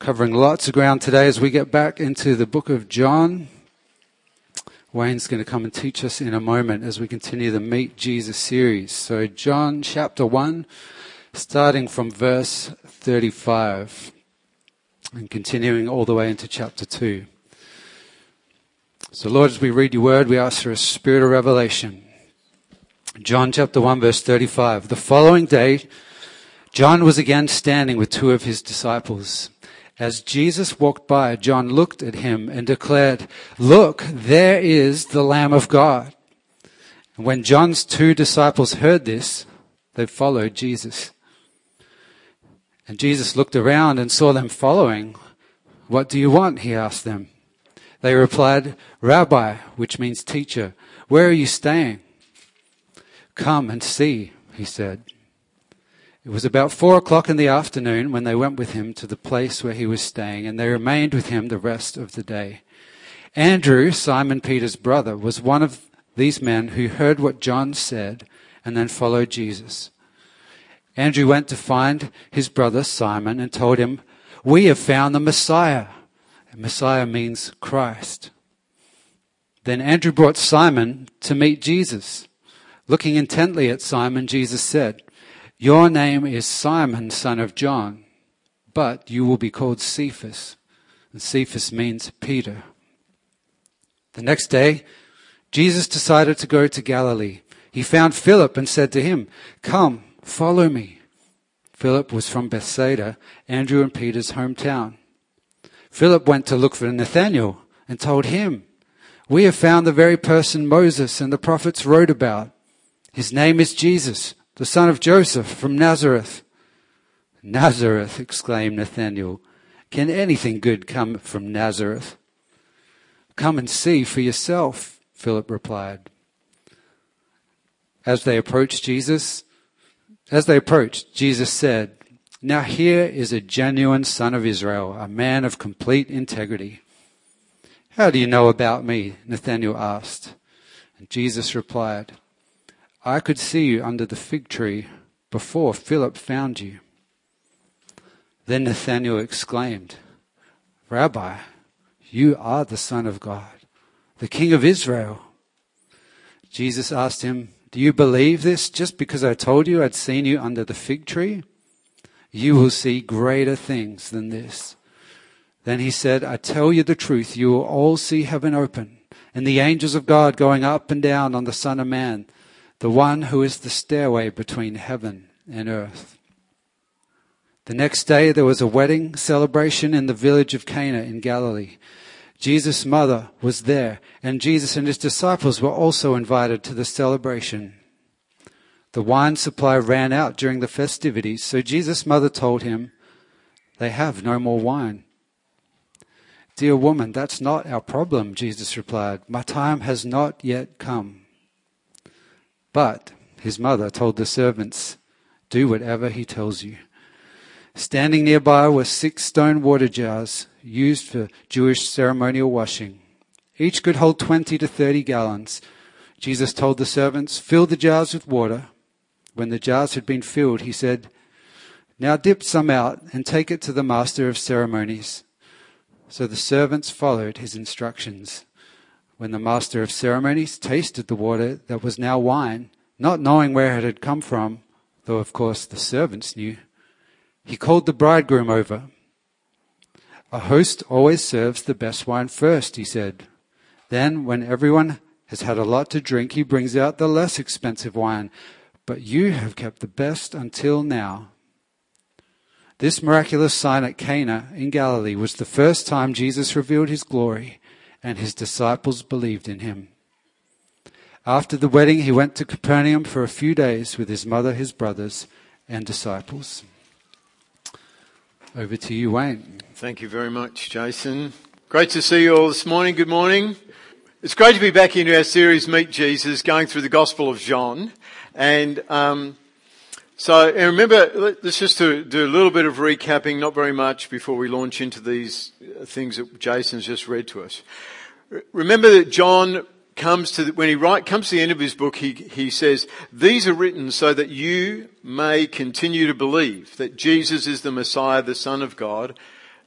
covering lots of ground today as we get back into the book of John. Wayne's going to come and teach us in a moment as we continue the Meet Jesus series. So, John chapter 1, starting from verse 35 and continuing all the way into chapter 2. So, Lord, as we read your word, we ask for a spirit of revelation. John chapter 1, verse 35. The following day, John was again standing with two of his disciples. As Jesus walked by, John looked at him and declared, Look, there is the Lamb of God. And when John's two disciples heard this, they followed Jesus. And Jesus looked around and saw them following. What do you want? He asked them. They replied, Rabbi, which means teacher, where are you staying? Come and see, he said. It was about four o'clock in the afternoon when they went with him to the place where he was staying, and they remained with him the rest of the day. Andrew, Simon Peter's brother, was one of these men who heard what John said and then followed Jesus. Andrew went to find his brother Simon and told him, We have found the Messiah And Messiah means Christ. Then Andrew brought Simon to meet Jesus. Looking intently at Simon, Jesus said, Your name is Simon, son of John, but you will be called Cephas. And Cephas means Peter. The next day, Jesus decided to go to Galilee. He found Philip and said to him, Come, follow me. Philip was from Bethsaida, Andrew and Peter's hometown. Philip went to look for Nathanael and told him, We have found the very person Moses and the prophets wrote about. His name is Jesus, the son of Joseph from Nazareth. Nazareth, exclaimed Nathanael. Can anything good come from Nazareth? Come and see for yourself, Philip replied. As they approached Jesus, as they approached, Jesus said, now here is a genuine son of Israel, a man of complete integrity. How do you know about me? Nathanael asked. And Jesus replied, I could see you under the fig tree before Philip found you. Then Nathanael exclaimed, Rabbi, you are the Son of God, the King of Israel. Jesus asked him, Do you believe this just because I told you I'd seen you under the fig tree? you will see greater things than this. Then he said, I tell you the truth, you will all see heaven open and the angels of God going up and down on the Son of Man, the one who is the stairway between heaven and earth. The next day there was a wedding celebration in the village of Cana in Galilee. Jesus' mother was there, and Jesus and his disciples were also invited to the celebration. The wine supply ran out during the festivities, so Jesus' mother told him, They have no more wine. Dear woman, that's not our problem, Jesus replied. My time has not yet come. But his mother told the servants, Do whatever he tells you. Standing nearby were six stone water jars used for Jewish ceremonial washing. Each could hold 20 to 30 gallons. Jesus told the servants, Fill the jars with water. When the jars had been filled, he said, Now dip some out and take it to the master of ceremonies. So the servants followed his instructions. When the master of ceremonies tasted the water that was now wine, not knowing where it had come from, though of course the servants knew, he called the bridegroom over. A host always serves the best wine first, he said. Then, when everyone has had a lot to drink, he brings out the less expensive wine but you have kept the best until now. This miraculous sign at Cana in Galilee was the first time Jesus revealed his glory, and his disciples believed in him. After the wedding, he went to Capernaum for a few days with his mother, his brothers, and disciples. Over to you, Wayne. Thank you very much, Jason. Great to see you all this morning. Good morning. It's great to be back into our series, Meet Jesus, going through the Gospel of John. And um, so, and remember, let's just do, do, a little bit of recapping, not very much, before we launch into these things that Jason's just read to us. Remember that John comes to the, when he write, comes to the end of his book, he, he says, "These are written so that you may continue to believe that Jesus is the Messiah, the Son of God,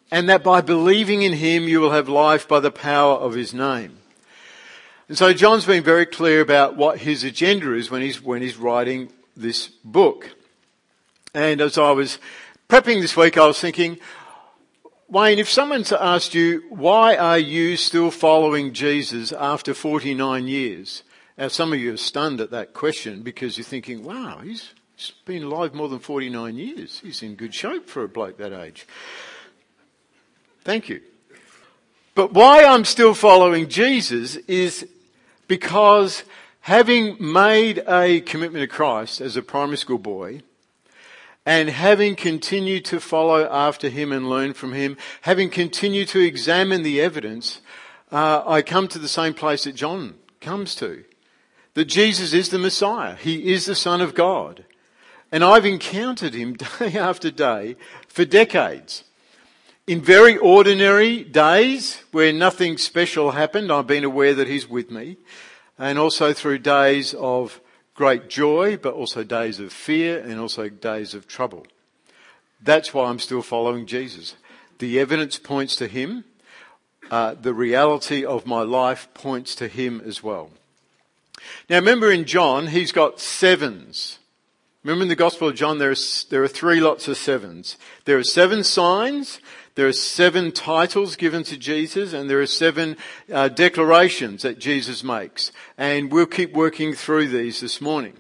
and that by believing in him you will have life by the power of his name. And so John's been very clear about what his agenda is when he's, when he's writing this book. And as I was prepping this week, I was thinking, Wayne, if someone's asked you, why are you still following Jesus after 49 years? Now, some of you are stunned at that question because you're thinking, wow, he's been alive more than 49 years. He's in good shape for a bloke that age. Thank you. But why I'm still following Jesus is because having made a commitment to Christ as a primary school boy, and having continued to follow after him and learn from him, having continued to examine the evidence, uh, I come to the same place that John comes to. That Jesus is the Messiah. He is the Son of God. And I've encountered him day after day for decades. In very ordinary days where nothing special happened, I've been aware that he's with me. And also through days of great joy, but also days of fear and also days of trouble. That's why I'm still following Jesus. The evidence points to him. Uh, the reality of my life points to him as well. Now remember in John, he's got sevens. Remember in the Gospel of John, there are, there are three lots of sevens. There are seven signs, there are seven titles given to Jesus and there are seven uh, declarations that Jesus makes. And we'll keep working through these this morning.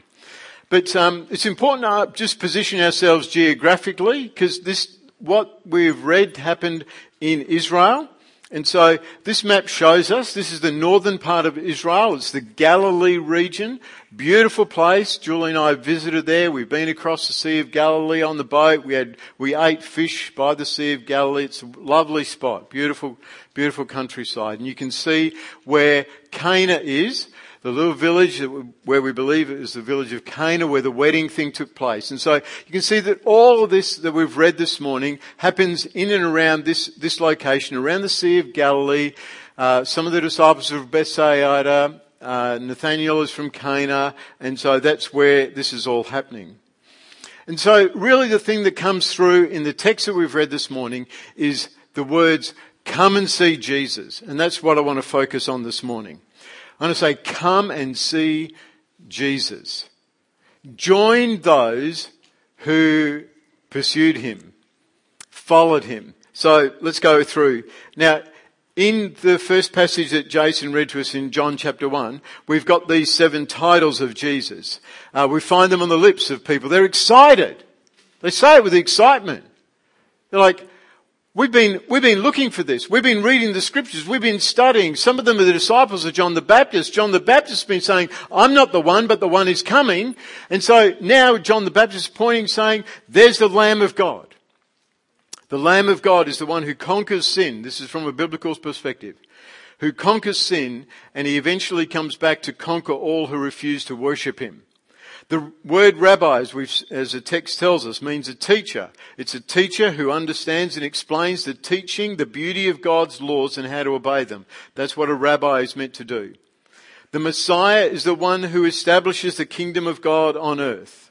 But um, it's important to just position ourselves geographically because this, what we've read happened in Israel. And so this map shows us, this is the northern part of Israel. It's the Galilee region. Beautiful place. Julie and I visited there. We've been across the Sea of Galilee on the boat. We had, we ate fish by the Sea of Galilee. It's a lovely spot. Beautiful, beautiful countryside. And you can see where Cana is the little village where we believe it is the village of Cana where the wedding thing took place. And so you can see that all of this that we've read this morning happens in and around this, this location, around the Sea of Galilee. Uh, some of the disciples of Bethsaida, uh, Nathaniel is from Cana, and so that's where this is all happening. And so really the thing that comes through in the text that we've read this morning is the words, come and see Jesus. And that's what I want to focus on this morning. I'm going to say, come and see Jesus. Join those who pursued him, followed him. So let's go through. Now, in the first passage that Jason read to us in John chapter 1, we've got these seven titles of Jesus. Uh, we find them on the lips of people. They're excited. They say it with excitement. They're like, We've been, we've been looking for this. We've been reading the scriptures. We've been studying. Some of them are the disciples of John the Baptist. John the Baptist has been saying, I'm not the one, but the one is coming. And so now John the Baptist is pointing, saying, there's the Lamb of God. The Lamb of God is the one who conquers sin. This is from a biblical perspective. Who conquers sin and he eventually comes back to conquer all who refuse to worship him. The word rabbi, as, as, the text tells us, means a teacher. It's a teacher who understands and explains the teaching, the beauty of God's laws and how to obey them. That's what a rabbi is meant to do. The Messiah is the one who establishes the kingdom of God on earth.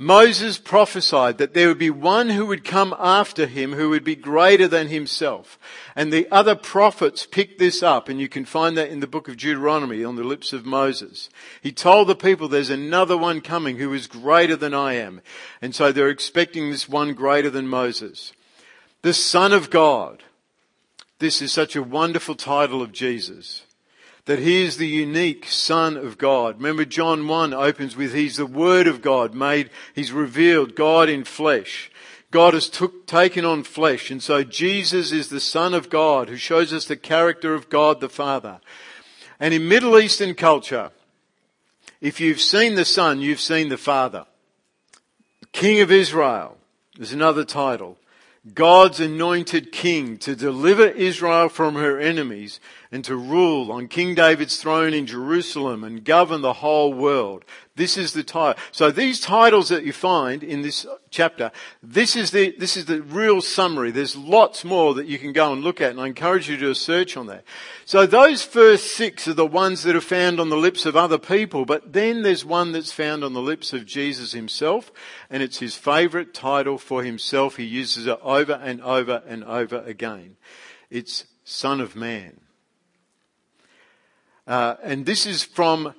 Moses prophesied that there would be one who would come after him who would be greater than himself. And the other prophets picked this up, and you can find that in the book of Deuteronomy on the lips of Moses. He told the people there's another one coming who is greater than I am. And so they're expecting this one greater than Moses. The Son of God. This is such a wonderful title of Jesus that he is the unique Son of God. Remember John 1 opens with he's the Word of God made, he's revealed God in flesh. God has took, taken on flesh and so Jesus is the Son of God who shows us the character of God the Father. And in Middle Eastern culture, if you've seen the Son, you've seen the Father. King of Israel is another title. God's anointed king to deliver Israel from her enemies and to rule on King David's throne in Jerusalem and govern the whole world. This is the title. So these titles that you find in this chapter, this is the, this is the real summary. There's lots more that you can go and look at and I encourage you to do a search on that. So those first six are the ones that are found on the lips of other people, but then there's one that's found on the lips of Jesus himself and it's his favorite title for himself. He uses it over and over and over again. It's Son of Man. Uh, and this is from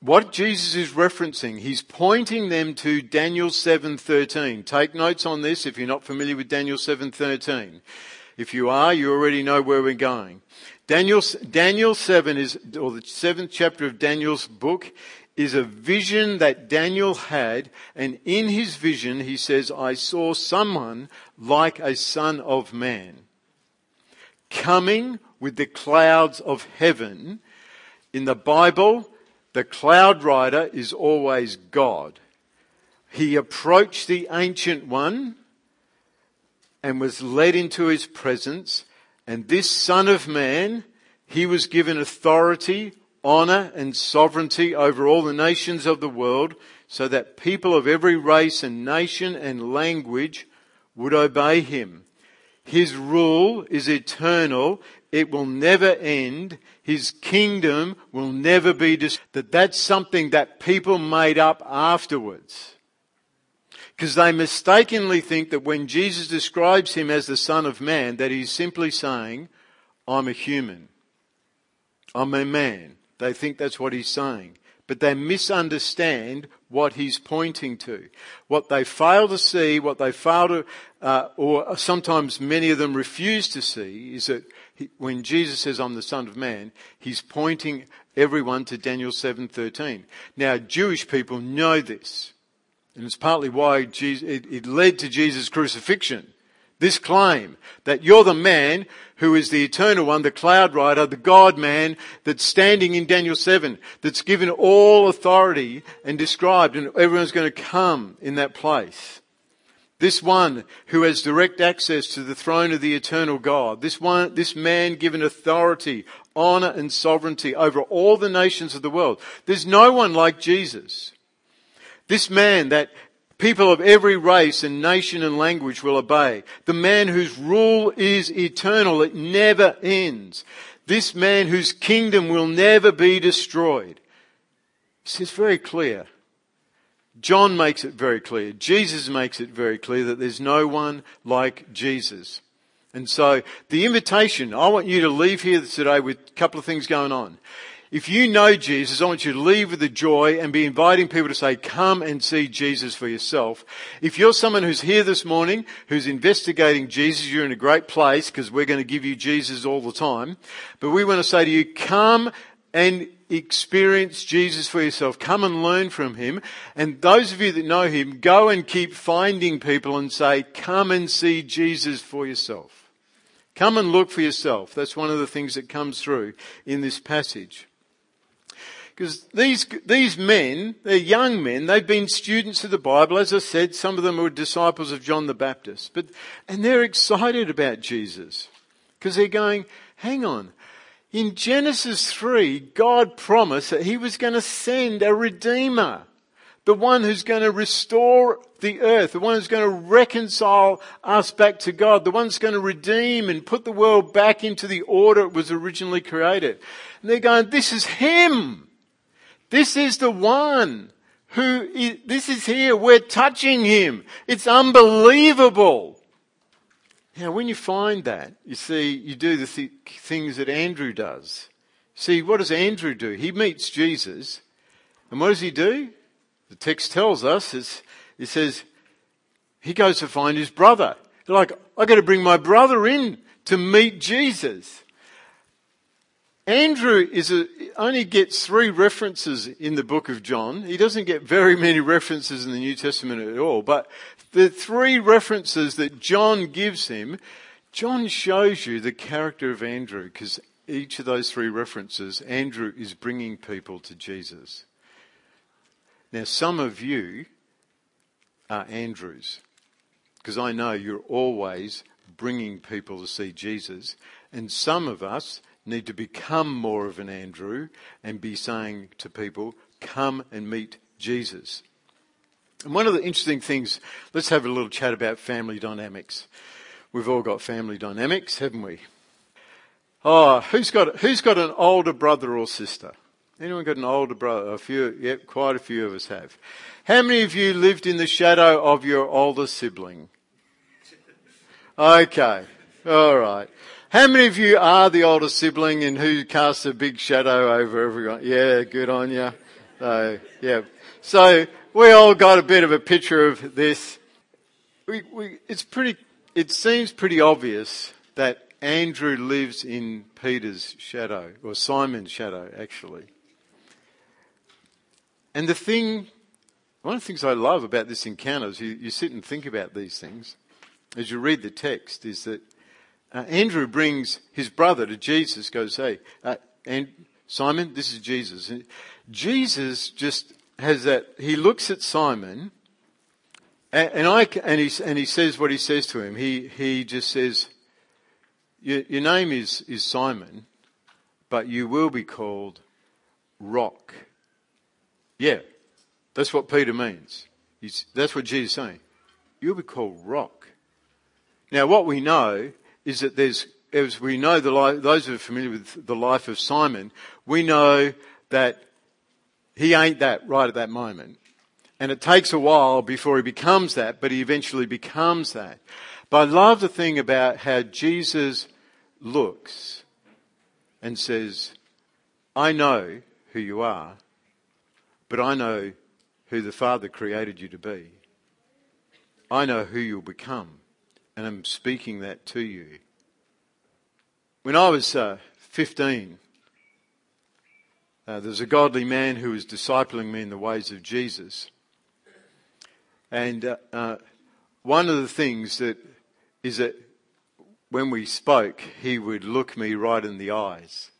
what Jesus is referencing, he's pointing them to Daniel 7:13. Take notes on this if you're not familiar with Daniel 7:13. If you are, you already know where we're going. Daniel, Daniel 7 is, or the seventh chapter of Daniel's book is a vision that Daniel had, and in his vision he says, I saw someone like a son of man coming with the clouds of heaven. In the Bible, the cloud rider is always God. He approached the ancient one and was led into his presence. And this son of man, he was given authority, honor and sovereignty over all the nations of the world so that people of every race and nation and language would obey him. His rule is eternal. It will never end. His kingdom will never be destroyed. That that's something that people made up afterwards. Because they mistakenly think that when Jesus describes him as the Son of Man, that he's simply saying, I'm a human. I'm a man. They think that's what he's saying. But they misunderstand what he's pointing to. What they fail to see, what they fail to, uh, or sometimes many of them refuse to see, is that when Jesus says, "I'm the Son of Man," he's pointing everyone to Daniel seven thirteen. Now, Jewish people know this, and it's partly why Jesus, it, it led to Jesus' crucifixion. This claim that you're the man who is the eternal one, the cloud rider, the God man that's standing in Daniel 7, that's given all authority and described and everyone's going to come in that place. This one who has direct access to the throne of the eternal God. This one, this man given authority, honor and sovereignty over all the nations of the world. There's no one like Jesus. This man that people of every race and nation and language will obey. The man whose rule is eternal. It never ends. This man whose kingdom will never be destroyed. See it's very clear. John makes it very clear. Jesus makes it very clear that there's no one like Jesus. And so the invitation, I want you to leave here today with a couple of things going on. If you know Jesus, I want you to leave with the joy and be inviting people to say, come and see Jesus for yourself. If you're someone who's here this morning, who's investigating Jesus, you're in a great place because we're going to give you Jesus all the time. But we want to say to you, come and experience Jesus for yourself. Come and learn from him. And those of you that know him, go and keep finding people and say, come and see Jesus for yourself. Come and look for yourself. That's one of the things that comes through in this passage. Because these, these men, they're young men, they've been students of the Bible. As I said, some of them were disciples of John the Baptist. But, and they're excited about Jesus. Because they're going, hang on. In Genesis 3, God promised that He was going to send a Redeemer. The one who's going to restore the earth. The one who's going to reconcile us back to God. The one who's going to redeem and put the world back into the order it was originally created. And they're going, this is Him. This is the one who is, this is here. We're touching him. It's unbelievable. Now, when you find that, you see, you do the th- things that Andrew does. See, what does Andrew do? He meets Jesus, and what does he do? The text tells us, it says, he goes to find his brother. Like, I got to bring my brother in to meet Jesus. Andrew is a, only gets three references in the book of John. He doesn't get very many references in the New Testament at all, but the three references that John gives him, John shows you the character of Andrew because each of those three references, Andrew is bringing people to Jesus. Now, some of you are Andrews because I know you're always bringing people to see Jesus, and some of us need to become more of an Andrew and be saying to people, come and meet Jesus. And one of the interesting things, let's have a little chat about family dynamics. We've all got family dynamics, haven't we? Oh, who's got, who's got an older brother or sister? Anyone got an older brother? A few, yep, quite a few of us have. How many of you lived in the shadow of your older sibling? Okay, alright. How many of you are the older sibling and who casts a big shadow over everyone? Yeah, good on you. So, yeah. So, we all got a bit of a picture of this. We, we, it's pretty, it seems pretty obvious that Andrew lives in Peter's shadow, or Simon's shadow, actually. And the thing, one of the things I love about this encounter is you, you sit and think about these things as you read the text, is that uh, Andrew brings his brother to Jesus, goes, hey, uh, and Simon, this is Jesus. And Jesus just has that, he looks at Simon, and, and I, and he, and he says what he says to him. He, he just says, your, name is, is Simon, but you will be called Rock. Yeah, that's what Peter means. He's, that's what Jesus is saying. You'll be called Rock. Now, what we know is that there's, as we know the life, those who are familiar with the life of Simon, we know that he ain't that right at that moment. And it takes a while before he becomes that, but he eventually becomes that. But I love the thing about how Jesus looks and says, I know who you are, but I know who the Father created you to be. I know who you'll become, and I'm speaking that to you. When I was uh, 15, uh, there was a godly man who was discipling me in the ways of Jesus. And uh, uh one of the things that is that when we spoke, he would look me right in the eyes.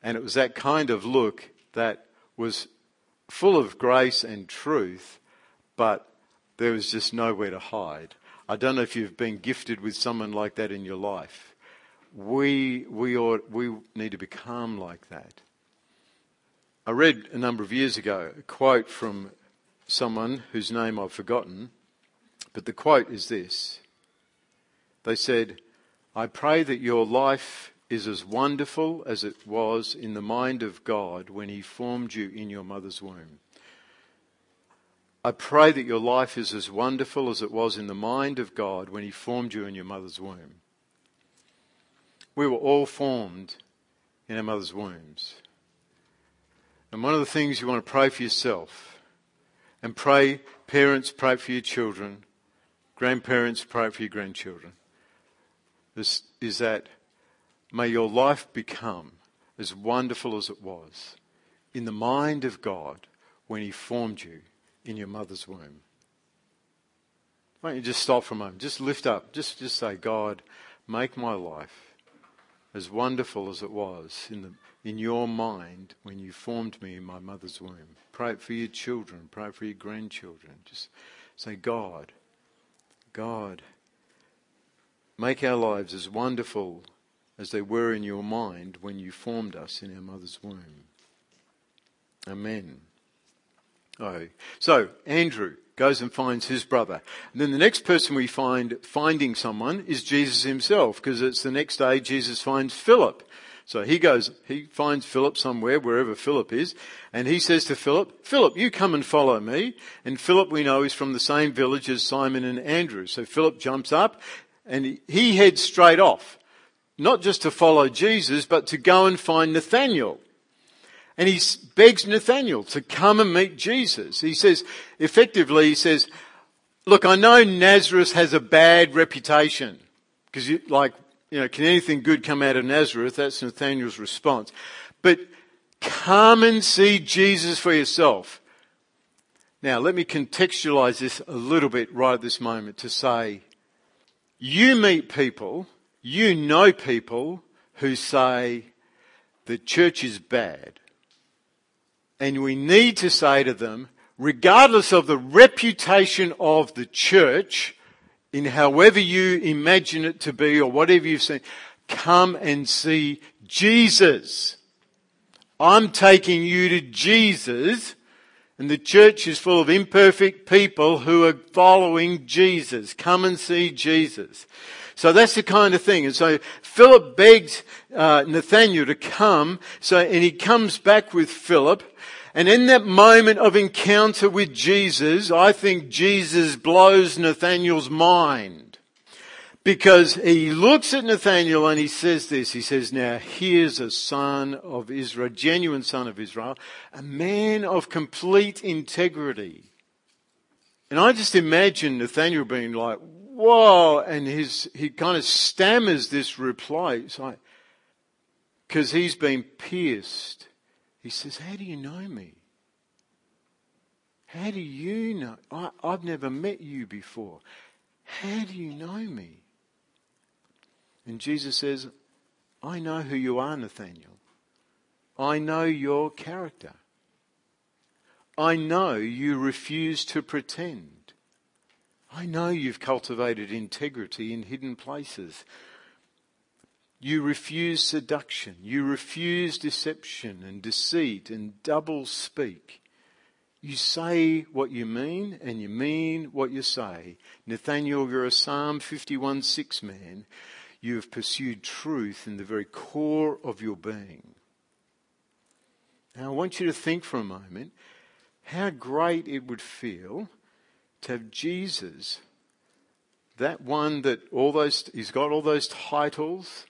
And it was that kind of look that was full of grace and truth, but there was just nowhere to hide. I don't know if you've been gifted with someone like that in your life. We, we, ought, we need to become like that. I read a number of years ago a quote from someone whose name I've forgotten, but the quote is this. They said, I pray that your life is as wonderful as it was in the mind of God when He formed you in your mother's womb. I pray that your life is as wonderful as it was in the mind of God when He formed you in your mother's womb. We were all formed in our mother's wombs. And one of the things you want to pray for yourself, and pray, parents, pray for your children, grandparents, pray for your grandchildren is, is that may your life become as wonderful as it was in the mind of God when He formed you in your mother's womb. Why don't you just stop for a moment? Just lift up. Just, just say, God, make my life as wonderful as it was in, the, in your mind when you formed me in my mother's womb. Pray for your children. Pray for your grandchildren. Just say, God, God, Make our lives as wonderful as they were in your mind when you formed us in our mother's womb. Amen. Oh, so Andrew goes and finds his brother. And then the next person we find finding someone is Jesus himself, because it's the next day Jesus finds Philip. So he goes, he finds Philip somewhere, wherever Philip is, and he says to Philip, Philip, you come and follow me. And Philip, we know, is from the same village as Simon and Andrew. So Philip jumps up and he heads straight off, not just to follow Jesus, but to go and find Nathaniel. And he begs Nathaniel to come and meet Jesus. He says, effectively, he says, look, I know Nazareth has a bad reputation. Because like, you know, can anything good come out of Nazareth? That's Nathaniel's response. But come and see Jesus for yourself. Now, let me contextualize this a little bit right at this moment to say, you meet people, you know people who say the church is bad. And we need to say to them, regardless of the reputation of the church, in however you imagine it to be or whatever you've seen, come and see Jesus. I'm taking you to Jesus And the church is full of imperfect people who are following Jesus. Come and see Jesus. So that's the kind of thing. And so Philip begs uh, Nathaniel to come. So, and he comes back with Philip. And in that moment of encounter with Jesus, I think Jesus blows Nathaniel's mind. Because he looks at Nathaniel and he says this. He says, now here's a son of Israel, genuine son of Israel, a man of complete integrity. And I just imagine Nathaniel being like, whoa, and his, he kind of stammers this reply. It's like, because he's been pierced. He says, How do you know me? How do you know? I, I've never met you before. How do you know me? And Jesus says, I know who you are, Nathaniel. I know your character. I know you refuse to pretend. I know you've cultivated integrity in hidden places. You refuse seduction. You refuse deception and deceit and double speak. You say what you mean and you mean what you say. Nathaniel, you're a Psalm 51 6 man. You have pursued truth in the very core of your being. Now I want you to think for a moment how great it would feel to have Jesus, that one that all those, he's got all those titles,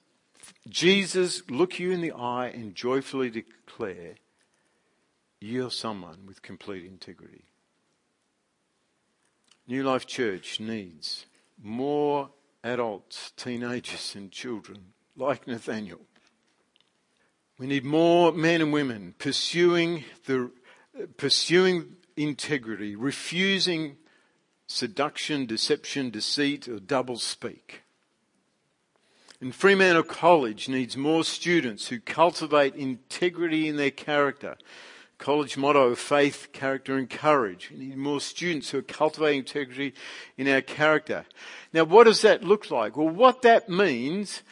Jesus look you in the eye and joyfully declare, you're someone with complete integrity. New Life Church needs more adults, teenagers, and children like Nathaniel. We need more men and women pursuing the pursuing integrity, refusing seduction, deception, deceit, or double speak. And Fremantle College needs more students who cultivate integrity in their character. College motto faith, character, and courage. We need more students who are cultivating integrity in our character. Now, what does that look like? Well, what that means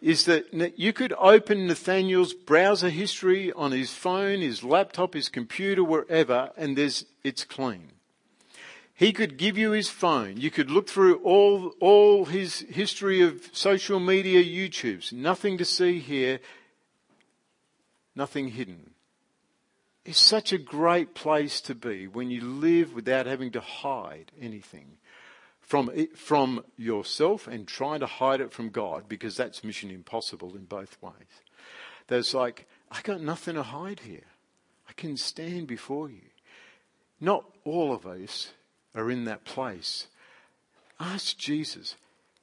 is that you could open Nathaniel's browser history on his phone, his laptop, his computer, wherever, and there's, it's clean. He could give you his phone. You could look through all, all his history of social media YouTubes. Nothing to see here. Nothing hidden. It's such a great place to be when you live without having to hide anything from, it, from yourself and trying to hide it from God because that's mission impossible in both ways. There's like, I got nothing to hide here. I can stand before you. Not all of us are in that place, ask Jesus,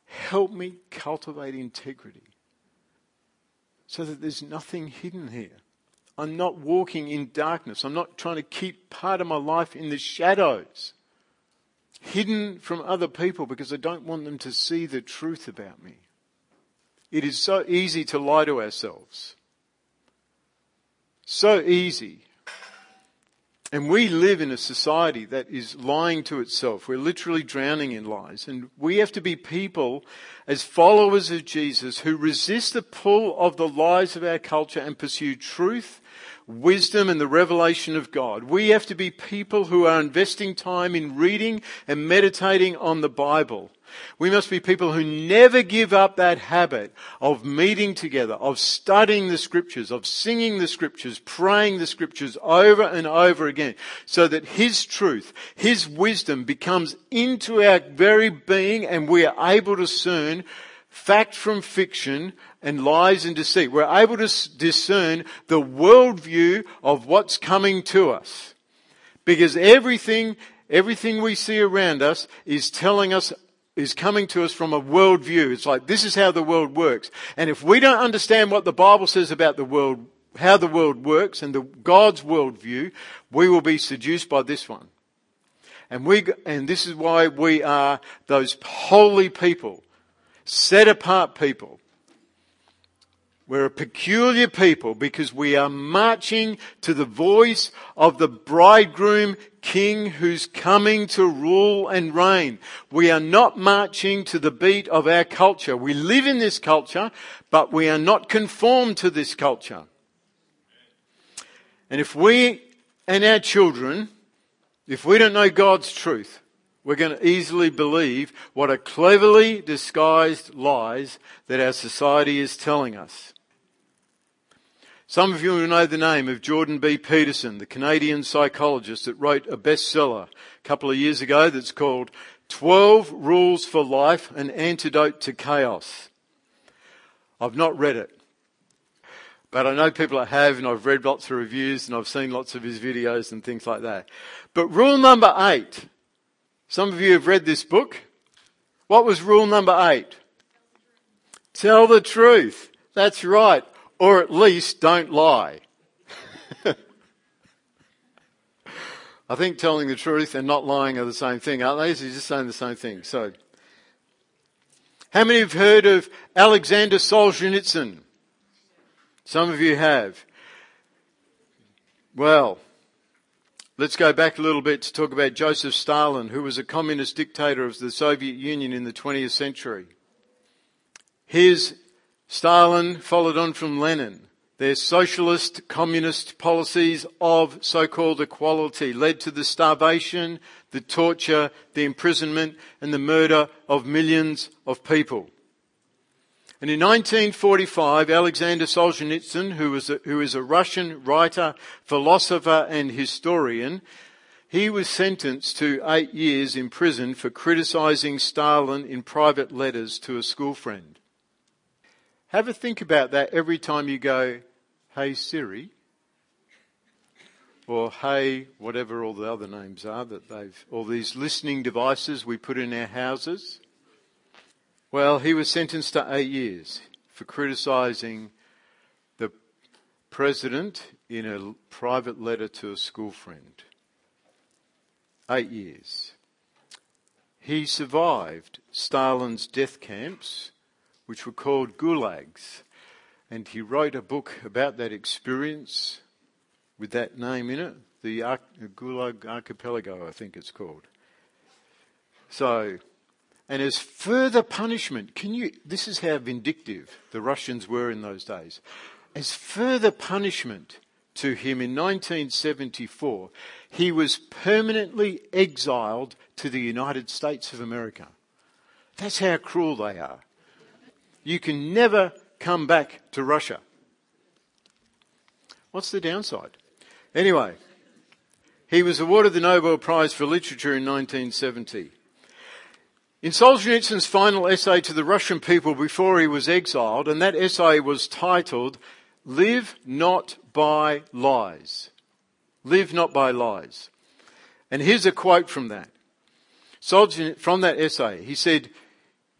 help me cultivate integrity so that there's nothing hidden here. I'm not walking in darkness. I'm not trying to keep part of my life in the shadows, hidden from other people because I don't want them to see the truth about me. It is so easy to lie to ourselves. So easy and we live in a society that is lying to itself. We're literally drowning in lies. And we have to be people, as followers of Jesus, who resist the pull of the lies of our culture and pursue truth, wisdom, and the revelation of God. We have to be people who are investing time in reading and meditating on the Bible. We must be people who never give up that habit of meeting together, of studying the scriptures, of singing the scriptures, praying the scriptures over and over again, so that His truth, His wisdom becomes into our very being and we are able to discern fact from fiction and lies and deceit. We're able to discern the worldview of what's coming to us. Because everything, everything we see around us is telling us is coming to us from a worldview. It's like, this is how the world works. And if we don't understand what the Bible says about the world, how the world works and the God's worldview, we will be seduced by this one. And we, and this is why we are those holy people, set apart people, we're a peculiar people because we are marching to the voice of the bridegroom king who's coming to rule and reign. We are not marching to the beat of our culture. We live in this culture, but we are not conformed to this culture. And if we and our children If we don't know God's truth, we're going to easily believe what are cleverly disguised lies that our society is telling us. Some of you will know the name of Jordan B. Peterson, the Canadian psychologist that wrote a bestseller a couple of years ago that's called 12 Rules for Life, an Antidote to Chaos. I've not read it. But I know people that have, and I've read lots of reviews, and I've seen lots of his videos and things like that. But rule number eight, some of you have read this book. What was rule number eight? Tell the truth. That's right. Or at least don't lie. I think telling the truth and not lying are the same thing, aren't they? He's just saying the same thing. So, how many have heard of Alexander Solzhenitsyn? Some of you have. Well, let's go back a little bit to talk about Joseph Stalin, who was a communist dictator of the Soviet Union in the 20th century. His Stalin followed on from Lenin. Their socialist communist policies of so-called equality led to the starvation, the torture, the imprisonment and the murder of millions of people. And in 1945, Alexander Solzhenitsyn, who, was a, who is a Russian writer, philosopher and historian, he was sentenced to eight years in prison for criticizing Stalin in private letters to a school friend. Have a think about that every time you go, hey Siri, or hey, whatever all the other names are that they've, all these listening devices we put in our houses. Well, he was sentenced to eight years for criticising the president in a private letter to a school friend. Eight years. He survived Stalin's death camps, which were called gulags, and he wrote a book about that experience with that name in it, the Gulag Archipelago, I think it's called. So, and as further punishment, can you, this is how vindictive the Russians were in those days. As further punishment to him in 1974, he was permanently exiled to the United States of America. That's how cruel they are. You can never come back to Russia. What's the downside? Anyway, he was awarded the Nobel Prize for Literature in 1970. In Solzhenitsyn's final essay to the Russian people before he was exiled, and that essay was titled, Live Not by Lies. Live Not by Lies. And here's a quote from that. Solzhenitsyn, from that essay, he said,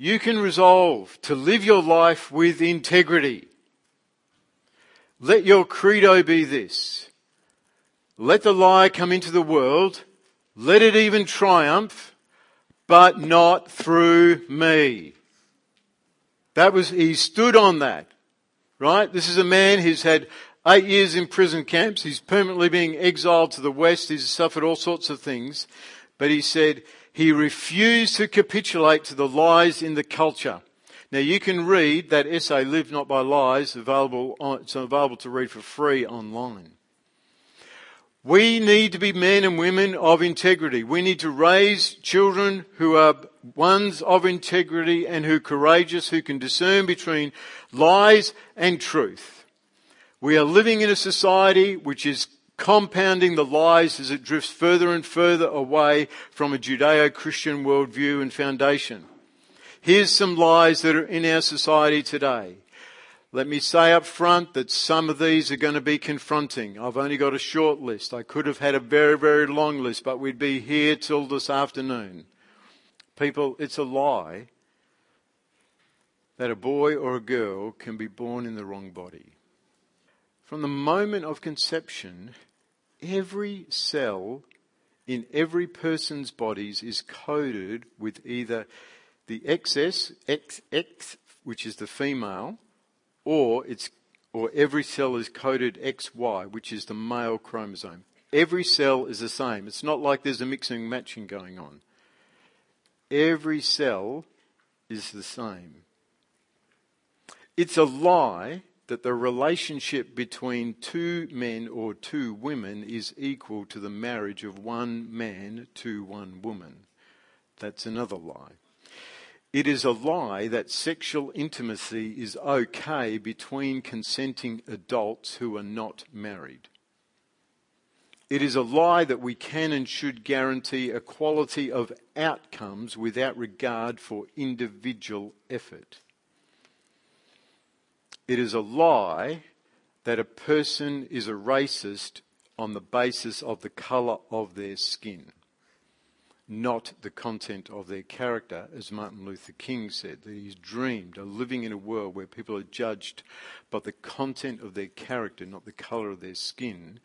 you can resolve to live your life with integrity. Let your credo be this. Let the lie come into the world. Let it even triumph but not through me. That was, he stood on that. Right? This is a man who's had eight years in prison camps. He's permanently being exiled to the West. He's suffered all sorts of things. But he said he refused to capitulate to the lies in the culture. Now you can read that essay, Live Not By Lies, available on, it's available to read for free online. We need to be men and women of integrity. We need to raise children who are ones of integrity and who are courageous, who can discern between lies and truth. We are living in a society which is compounding the lies as it drifts further and further away from a Judeo-Christian worldview and foundation. Here's some lies that are in our society today. Let me say up front that some of these are going to be confronting. I've only got a short list. I could have had a very, very long list, but we'd be here till this afternoon. People, it's a lie that a boy or a girl can be born in the wrong body. From the moment of conception, every cell in every person's bodies is coded with either the XS, XX, which is the female, or it's or every cell is coded XY, which is the male chromosome. Every cell is the same. It's not like there's a mixing and matching going on. Every cell is the same. It's a lie that the relationship between two men or two women is equal to the marriage of one man to one woman. That's another lie. It is a lie that sexual intimacy is okay between consenting adults who are not married. It is a lie that we can and should guarantee equality of outcomes without regard for individual effort. It is a lie that a person is a racist on the basis of the colour of their skin, not the content of their character, as Martin Luther King said, that he's dreamed of living in a world where people are judged by the content of their character, not the colour of their skin.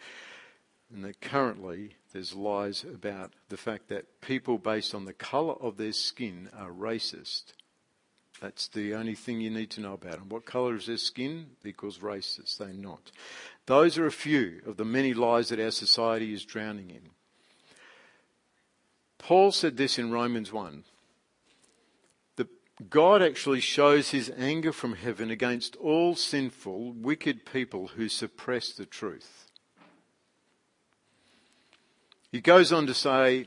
And that currently there's lies about the fact that people based on the colour of their skin are racist that's the only thing you need to know about them. What colour is their skin? Equals racist. They're not. Those are a few of the many lies that our society is drowning in. Paul said this in Romans 1 that God actually shows his anger from heaven against all sinful, wicked people who suppress the truth. He goes on to say,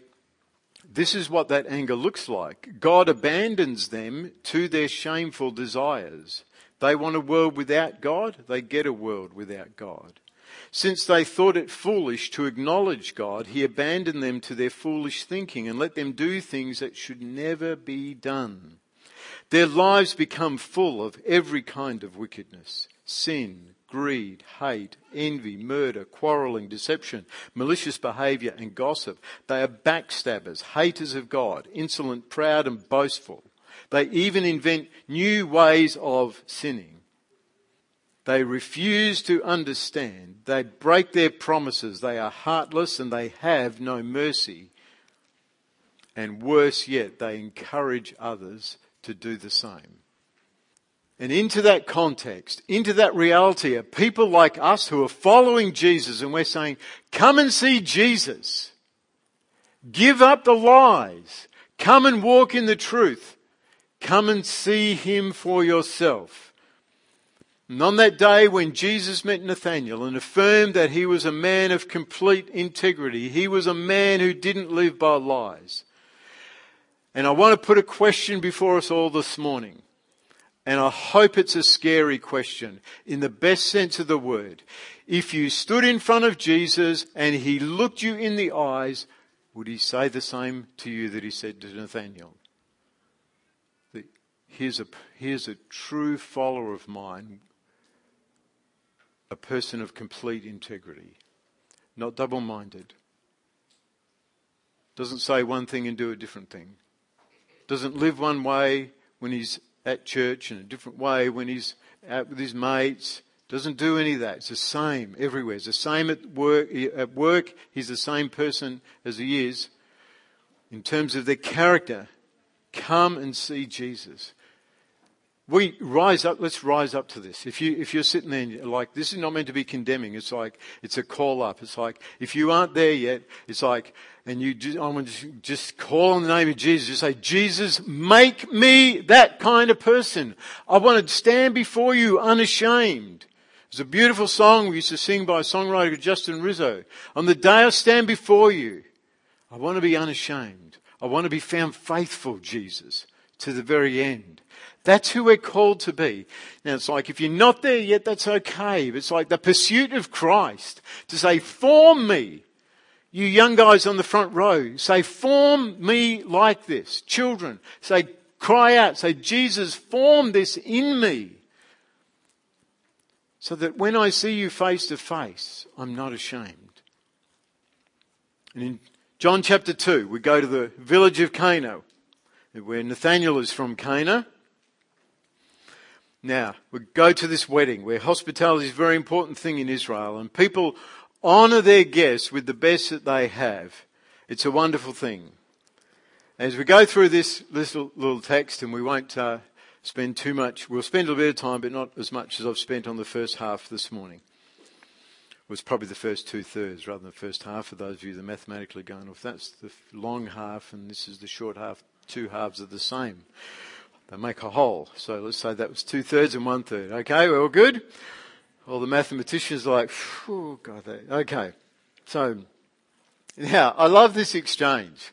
this is what that anger looks like. God abandons them to their shameful desires. They want a world without God, they get a world without God. Since they thought it foolish to acknowledge God, He abandoned them to their foolish thinking and let them do things that should never be done. Their lives become full of every kind of wickedness, sin, greed, hate, envy, murder, quarreling, deception, malicious behavior, and gossip. They are backstabbers, haters of God, insolent, proud, and boastful. They even invent new ways of sinning. They refuse to understand. They break their promises. They are heartless and they have no mercy. And worse yet, they encourage others to do the same. And into that context, into that reality are people like us who are following Jesus and we're saying, come and see Jesus. Give up the lies. Come and walk in the truth. Come and see him for yourself. And on that day when Jesus met Nathanael and affirmed that he was a man of complete integrity, he was a man who didn't live by lies. And I want to put a question before us all this morning. And I hope it's a scary question in the best sense of the word. If you stood in front of Jesus and he looked you in the eyes, would he say the same to you that he said to Nathaniel? Here's a, here's a true follower of mine, a person of complete integrity, not double minded. Doesn't say one thing and do a different thing. Doesn't live one way when he's at church in a different way when he's out with his mates. Doesn't do any of that. It's the same everywhere. It's the same at work. At work, he's the same person as he is in terms of their character. Come and see Jesus we rise up, let's rise up to this. If you, if you're sitting there like, this is not meant to be condemning. It's like, it's a call up. It's like, if you aren't there yet, it's like, and you just, I want to just call on the name of Jesus. Just say, Jesus, make me that kind of person. I want to stand before you unashamed. It's a beautiful song we used to sing by songwriter Justin Rizzo. On the day I stand before you, I want to be unashamed. I want to be found faithful, Jesus, to the very end. That's who we're called to be. Now it's like if you're not there yet, that's okay. But it's like the pursuit of Christ to say, form me. You young guys on the front row, say, form me like this. Children, say, cry out, say, Jesus, form this in me. So that when I see you face to face, I'm not ashamed. And in John chapter 2, we go to the village of Cana, where Nathaniel is from Cana. Now, we go to this wedding where hospitality is a very important thing in Israel and people honour their guests with the best that they have. It's a wonderful thing. As we go through this little, little text and we won't uh, spend too much, we'll spend a little bit of time but not as much as I've spent on the first half this morning. It was probably the first two thirds rather than the first half for those of you that are mathematically going off. That's the long half and this is the short half. Two halves are the same. They make a whole. So let's say that was two thirds and one third. Okay, we're all good? All the mathematicians are like, oh, God, they, okay. So, now, I love this exchange.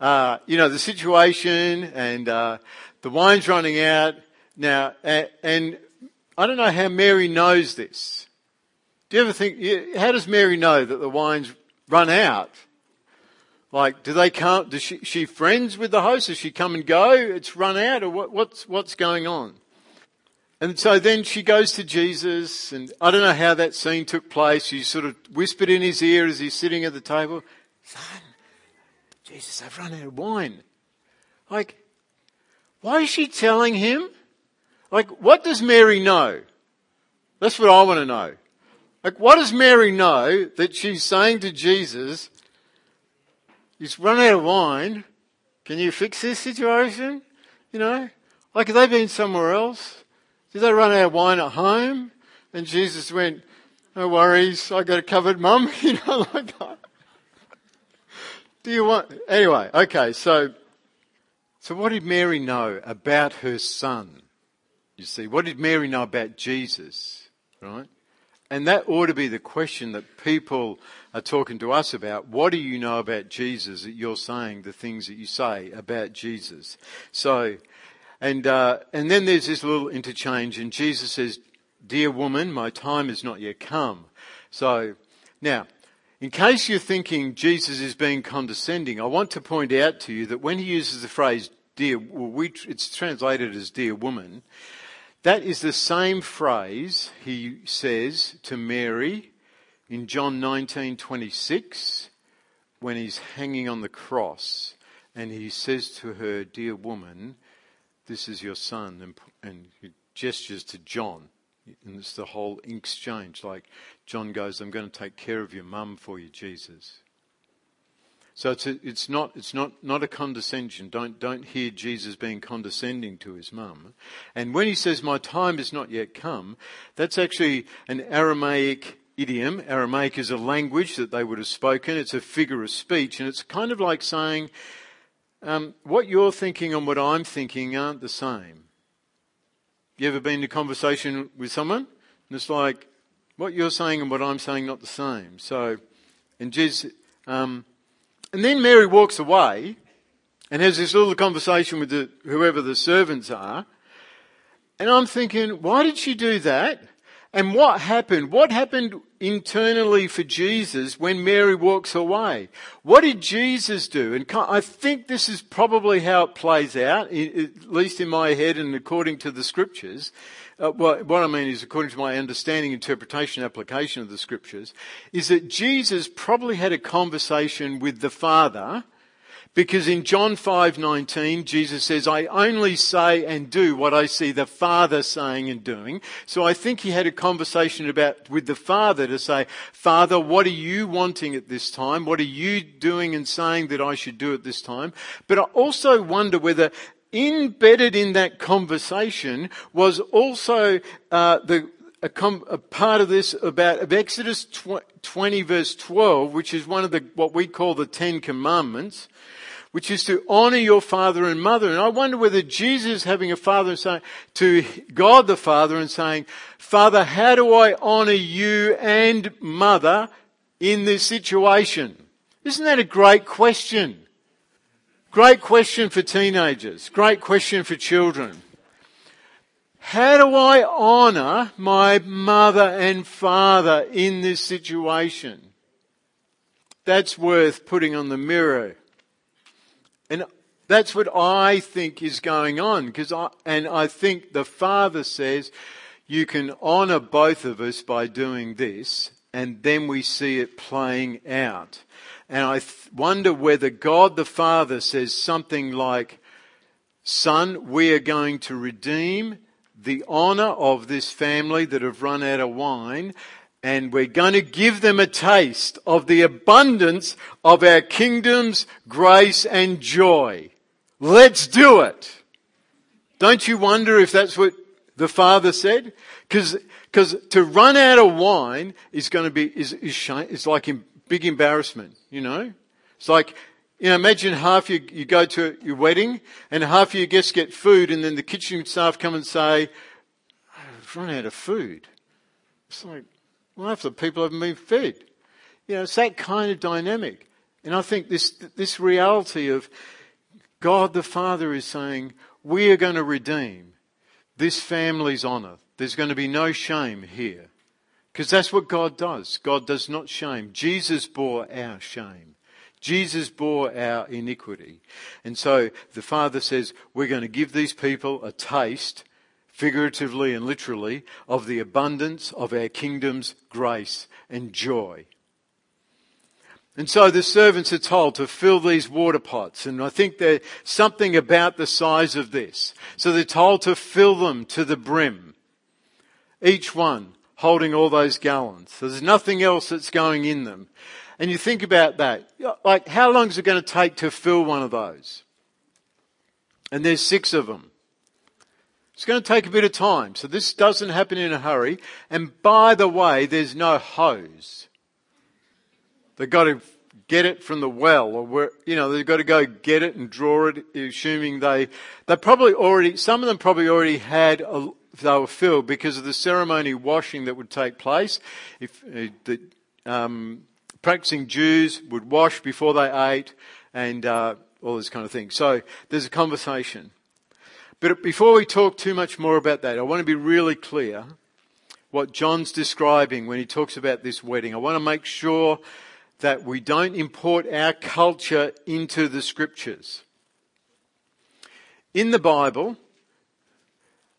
Uh, you know, the situation and uh, the wine's running out. Now, and, and I don't know how Mary knows this. Do you ever think, how does Mary know that the wine's run out? Like, do they come, does she, she friends with the host? Does she come and go? It's run out or what, what's, what's going on? And so then she goes to Jesus and I don't know how that scene took place. She sort of whispered in his ear as he's sitting at the table, son, Jesus, I've run out of wine. Like, why is she telling him? Like, what does Mary know? That's what I want to know. Like, what does Mary know that she's saying to Jesus, He's run out of wine. Can you fix this situation? You know? Like, have they been somewhere else? Did they run out of wine at home? And Jesus went, no worries, I got it covered, mum. You know, like that. Do you want, anyway, okay, so, so what did Mary know about her son? You see, what did Mary know about Jesus? Right? And that ought to be the question that people are talking to us about. What do you know about Jesus that you're saying the things that you say about Jesus? So, and, uh, and then there's this little interchange and Jesus says, Dear woman, my time has not yet come. So, now, in case you're thinking Jesus is being condescending, I want to point out to you that when he uses the phrase dear, well, we, it's translated as dear woman, that is the same phrase he says to Mary in John 19:26 when he's hanging on the cross and he says to her, "Dear woman, this is your son," and, and he gestures to John. And it's the whole exchange. Like John goes, I'm going to take care of your mum for you, Jesus. So it's, a, it's not, it's not, not a condescension. Don't, don't hear Jesus being condescending to his mum. And when he says, my time has not yet come, that's actually an Aramaic idiom. Aramaic is a language that they would have spoken. It's a figure of speech. And it's kind of like saying, um, what you're thinking and what I'm thinking aren't the same. You ever been in a conversation with someone? And it's like, what you're saying and what I'm saying not the same. So, and Jesus, um, and then Mary walks away and has this little conversation with the, whoever the servants are. And I'm thinking, why did she do that? And what happened? What happened internally for Jesus when Mary walks away? What did Jesus do? And I think this is probably how it plays out, at least in my head and according to the scriptures. Uh, what, what I mean is, according to my understanding, interpretation, application of the scriptures, is that Jesus probably had a conversation with the Father because in John 5:19 Jesus says I only say and do what I see the Father saying and doing. So I think he had a conversation about with the Father to say, "Father, what are you wanting at this time? What are you doing and saying that I should do at this time?" But I also wonder whether embedded in that conversation was also uh, the a, com- a, part of this about of Exodus tw- 20 verse 12, which is one of the what we call the Ten Commandments, which is to honor your father and mother. And I wonder whether Jesus having a father saying to God the Father and saying, Father, how do I honor you and mother in this situation? Isn't that a great question? Great question for teenagers. Great question for children. How do I honour my mother and father in this situation? That's worth putting on the mirror. And that's what I think is going on. Because I, and I think the father says, you can honour both of us by doing this, and then we see it playing out. And I th- wonder whether God the Father says something like, Son, we are going to redeem the honour of this family that have run out of wine, and we're going to give them a taste of the abundance of our kingdom's grace and joy. Let's do it. Don't you wonder if that's what the Father said? Because to run out of wine is going to be is is, shame, is like big embarrassment, you know? It's like, you know, imagine half you, you go to your wedding and half your guests get food and then the kitchen staff come and say, I've run out of food. It's like, well, half the people haven't been fed. You know, it's that kind of dynamic. And I think this, this reality of God the Father is saying, we are going to redeem this family's honour. There's going to be no shame here. Because that's what God does. God does not shame. Jesus bore our shame. Jesus bore our iniquity. And so the Father says, we're going to give these people a taste, figuratively and literally, of the abundance of our kingdom's grace and joy. And so the servants are told to fill these water pots. And I think there's something about the size of this. So they're told to fill them to the brim. Each one holding all those gallons. There's nothing else that's going in them. And you think about that. Like, how long is it going to take to fill one of those? And there's six of them. It's going to take a bit of time. So this doesn't happen in a hurry. And by the way, there's no hose. They've got to get it from the well or where, you know, they've got to go get it and draw it, assuming they, they probably already, some of them probably already had a, they were filled because of the ceremony washing that would take place. If uh, the um, practicing Jews would wash before they ate and uh, all this kind of thing. So there's a conversation. But before we talk too much more about that, I want to be really clear what John's describing when he talks about this wedding. I want to make sure that we don't import our culture into the scriptures. In the Bible,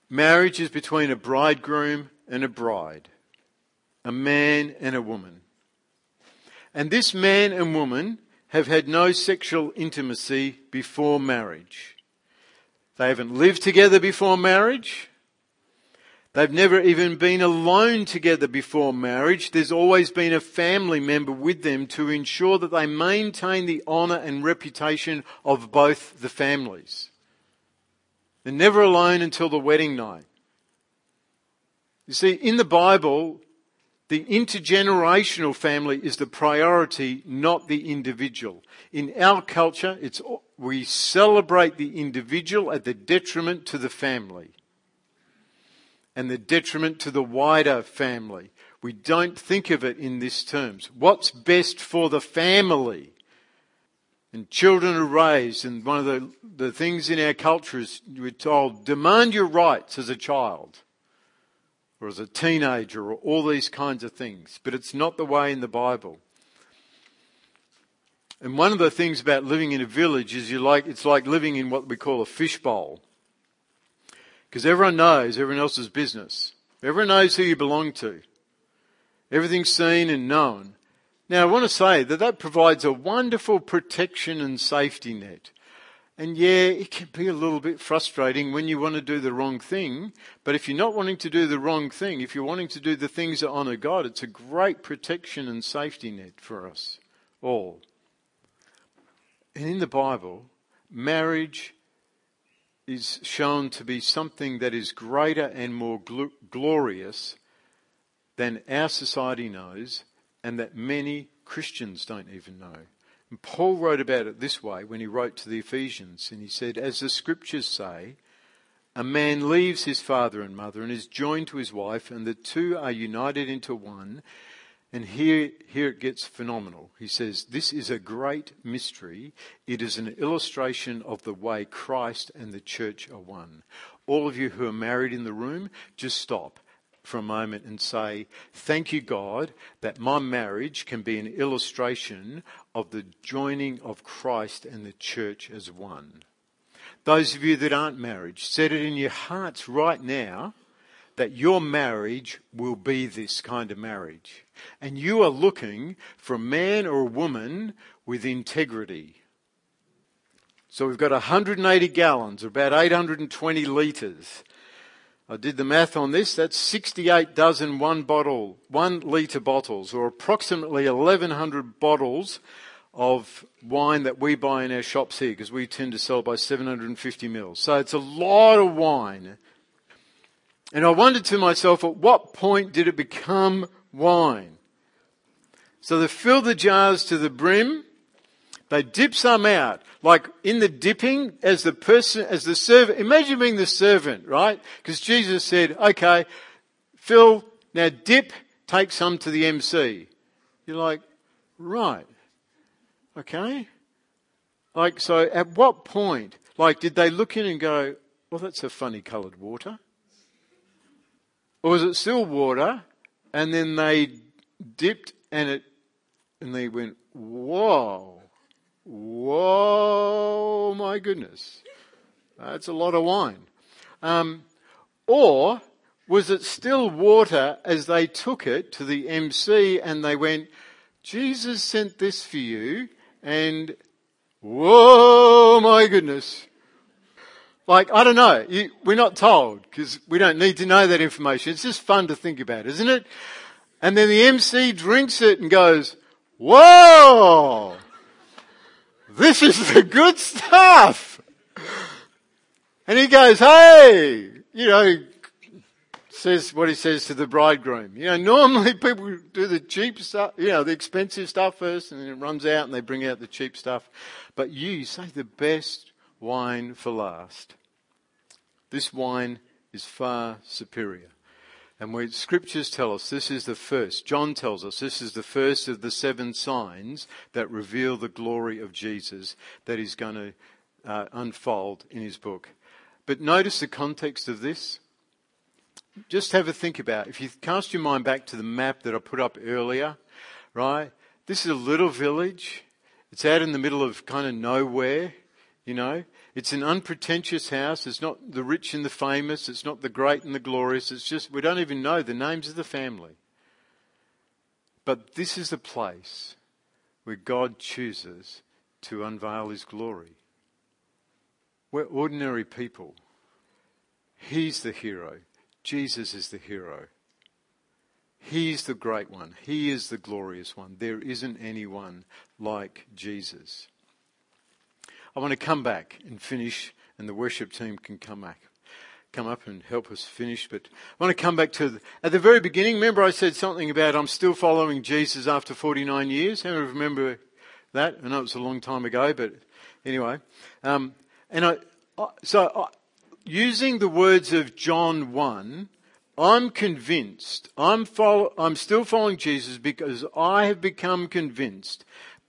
marriage is between a bridegroom and a bride, a man and a woman. And this man and woman have had no sexual intimacy before marriage. They haven't lived together before marriage. They've never even been alone together before marriage. There's always been a family member with them to ensure that they maintain the honour and reputation of both the families. They're never alone until the wedding night. You see, in the Bible, the intergenerational family is the priority, not the individual. In our culture, it's, we celebrate the individual at the detriment to the family and the detriment to the wider family. We don't think of it in these terms. What's best for the family? And children are raised, and one of the, the things in our culture is we're told, demand your rights as a child or as a teenager or all these kinds of things. But it's not the way in the Bible. And one of the things about living in a village is you like, it's like living in what we call a fishbowl. Because everyone knows everyone else's business. Everyone knows who you belong to. Everything's seen and known. Now I want to say that that provides a wonderful protection and safety net. And yeah, it can be a little bit frustrating when you want to do the wrong thing. But if you're not wanting to do the wrong thing, if you're wanting to do the things that honour God, it's a great protection and safety net for us all. And in the Bible, marriage is shown to be something that is greater and more gl- glorious than our society knows and that many Christians don't even know. And Paul wrote about it this way when he wrote to the Ephesians, and he said, As the scriptures say, a man leaves his father and mother and is joined to his wife, and the two are united into one. And here, here it gets phenomenal. He says, This is a great mystery. It is an illustration of the way Christ and the church are one. All of you who are married in the room, just stop for a moment and say, Thank you, God, that my marriage can be an illustration of the joining of Christ and the church as one. Those of you that aren't married, set it in your hearts right now that your marriage will be this kind of marriage. And you are looking for a man or a woman with integrity. So we've got 180 gallons, or about 820 litres. I did the math on this. That's 68 dozen one bottle, one litre bottles, or approximately 1100 bottles of wine that we buy in our shops here because we tend to sell by 750 mils. So it's a lot of wine and I wondered to myself, at what point did it become wine? So they fill the jars to the brim. They dip some out. Like in the dipping, as the person, as the servant, imagine being the servant, right? Because Jesus said, okay, fill, Now, dip, take some to the MC. You're like, right. Okay. Like, so at what point, like, did they look in and go, well, that's a funny coloured water? Or was it still water and then they dipped and it, and they went, whoa, whoa, my goodness. That's a lot of wine. Um, or was it still water as they took it to the MC and they went, Jesus sent this for you and whoa, my goodness. Like, I don't know. You, we're not told because we don't need to know that information. It's just fun to think about, isn't it? And then the MC drinks it and goes, whoa, this is the good stuff. And he goes, hey, you know, says what he says to the bridegroom. You know, normally people do the cheap stuff, you know, the expensive stuff first and then it runs out and they bring out the cheap stuff. But you say the best wine for last. This wine is far superior. And where scriptures tell us this is the first, John tells us this is the first of the seven signs that reveal the glory of Jesus that is going to uh, unfold in his book. But notice the context of this. Just have a think about. If you cast your mind back to the map that I put up earlier, right? This is a little village. It's out in the middle of kind of nowhere, you know. It's an unpretentious house. It's not the rich and the famous. It's not the great and the glorious. It's just, we don't even know the names of the family. But this is the place where God chooses to unveil his glory. We're ordinary people. He's the hero. Jesus is the hero. He's the great one. He is the glorious one. There isn't anyone like Jesus. I want to come back and finish, and the worship team can come back, come up and help us finish. But I want to come back to the, at the very beginning. Remember, I said something about I'm still following Jesus after 49 years. How many remember that? I know it was a long time ago, but anyway. Um, and I, so I, using the words of John 1, I'm convinced, I'm, follow, I'm still following Jesus because I have become convinced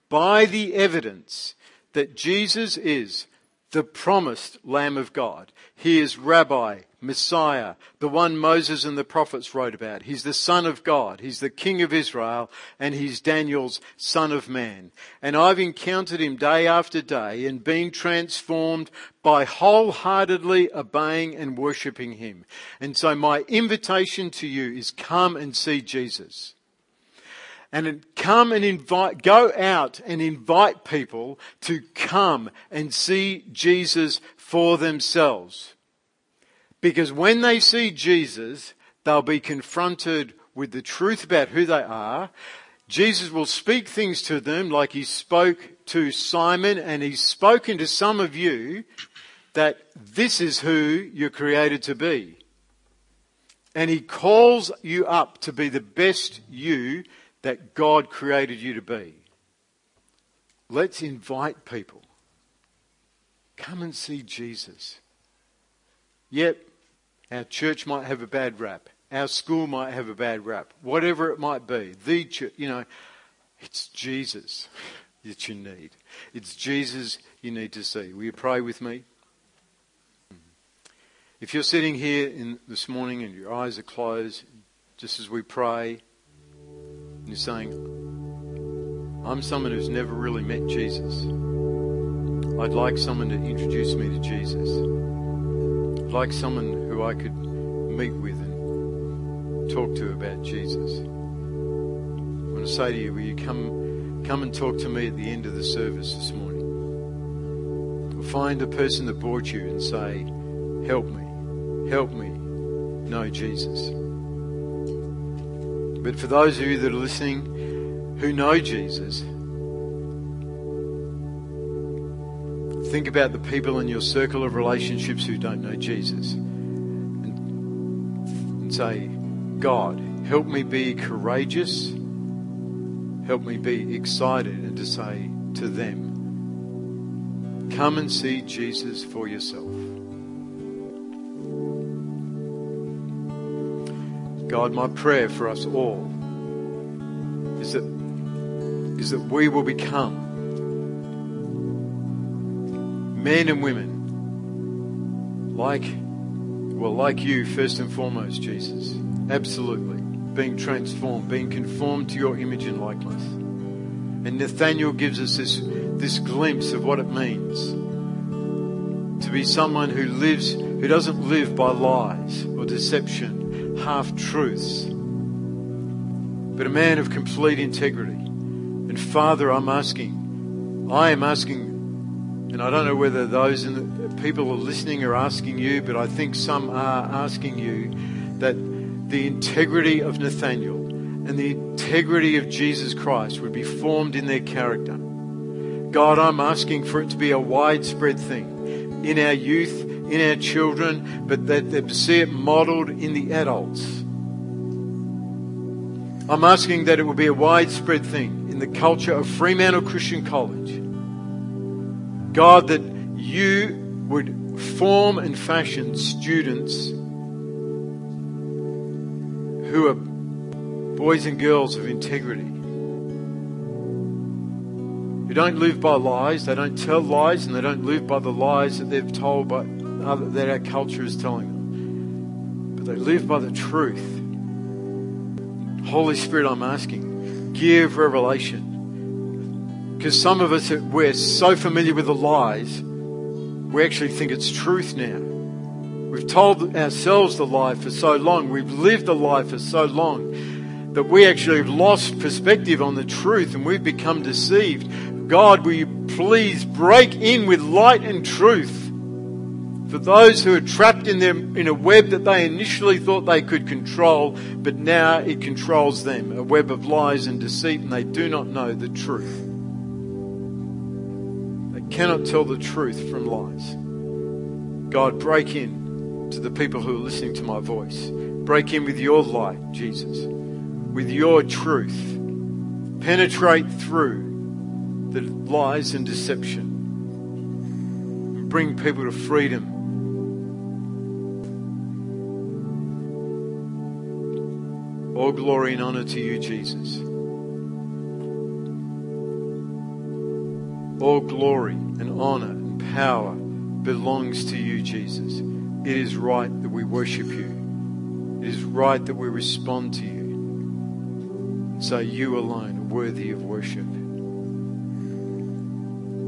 by the evidence that Jesus is the promised Lamb of God. He is Rabbi, Messiah, the one Moses and the prophets wrote about. He's the Son of God. He's the King of Israel and he's Daniel's Son of Man. And I've encountered him day after day and been transformed by wholeheartedly obeying and worshipping him. And so my invitation to you is come and see Jesus and come and invite, go out and invite people to come and see Jesus for themselves. Because when they see Jesus, they'll be confronted with the truth about who they are. Jesus will speak things to them like he spoke to Simon and he's spoken to some of you that this is who you're created to be. And he calls you up to be the best you that God created you to be. Let's invite people. Come and see Jesus. Yep, our church might have a bad rap. Our school might have a bad rap. Whatever it might be. The church, you know, it's Jesus that you need. It's Jesus you need to see. Will you pray with me? If you're sitting here in, this morning and your eyes are closed, just as we pray, and you're saying, I'm someone who's never really met Jesus. I'd like someone to introduce me to Jesus. I'd like someone who I could meet with and talk to about Jesus. I want to say to you, will you come, come and talk to me at the end of the service this morning? Or find a person that brought you and say, help me, help me know Jesus. But for those of you that are listening who know Jesus, think about the people in your circle of relationships who don't know Jesus and, and say, God, help me be courageous, help me be excited, and to say to them, come and see Jesus for yourself. God, my prayer for us all is that, is that we will become men and women like, well, like you first and foremost, Jesus. Absolutely. Being transformed, being conformed to your image and likeness. And Nathaniel gives us this, this glimpse of what it means to be someone who lives, who doesn't live by lies or deception, half truths, but a man of complete integrity. And Father, I'm asking, I am asking, and I don't know whether those the, people are listening are asking you, but I think some are asking you that the integrity of Nathaniel and the integrity of Jesus Christ would be formed in their character. God, I'm asking for it to be a widespread thing in our youth, in our children, but that they see it modeled in the adults. I'm asking that it will be a widespread thing in the culture of Fremantle Christian College. God, that you would form and fashion students who are boys and girls of integrity who don't live by lies, they don't tell lies, and they don't live by the lies that they've told by other, that our culture is telling them. But they live by the truth. Holy Spirit, I'm asking, give revelation. Because some of us, we're so familiar with the lies, we actually think it's truth now. We've told ourselves the lie for so long, we've lived the lie for so long that we actually have lost perspective on the truth and we've become deceived. God, will you please break in with light and truth for those who are trapped in, them, in a web that they initially thought they could control, but now it controls them a web of lies and deceit, and they do not know the truth. They cannot tell the truth from lies. God, break in to the people who are listening to my voice. Break in with your light, Jesus, with your truth. Penetrate through the lies and deception bring people to freedom. All glory and honor to you, Jesus. All glory and honor and power belongs to you, Jesus. It is right that we worship you. It is right that we respond to you. So you alone worthy of worship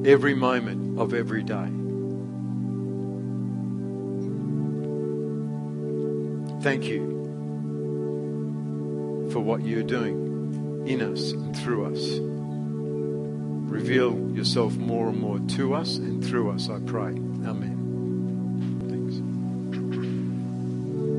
every moment of every day. Thank you for what you're doing in us and through us. Reveal yourself more and more to us and through us, I pray.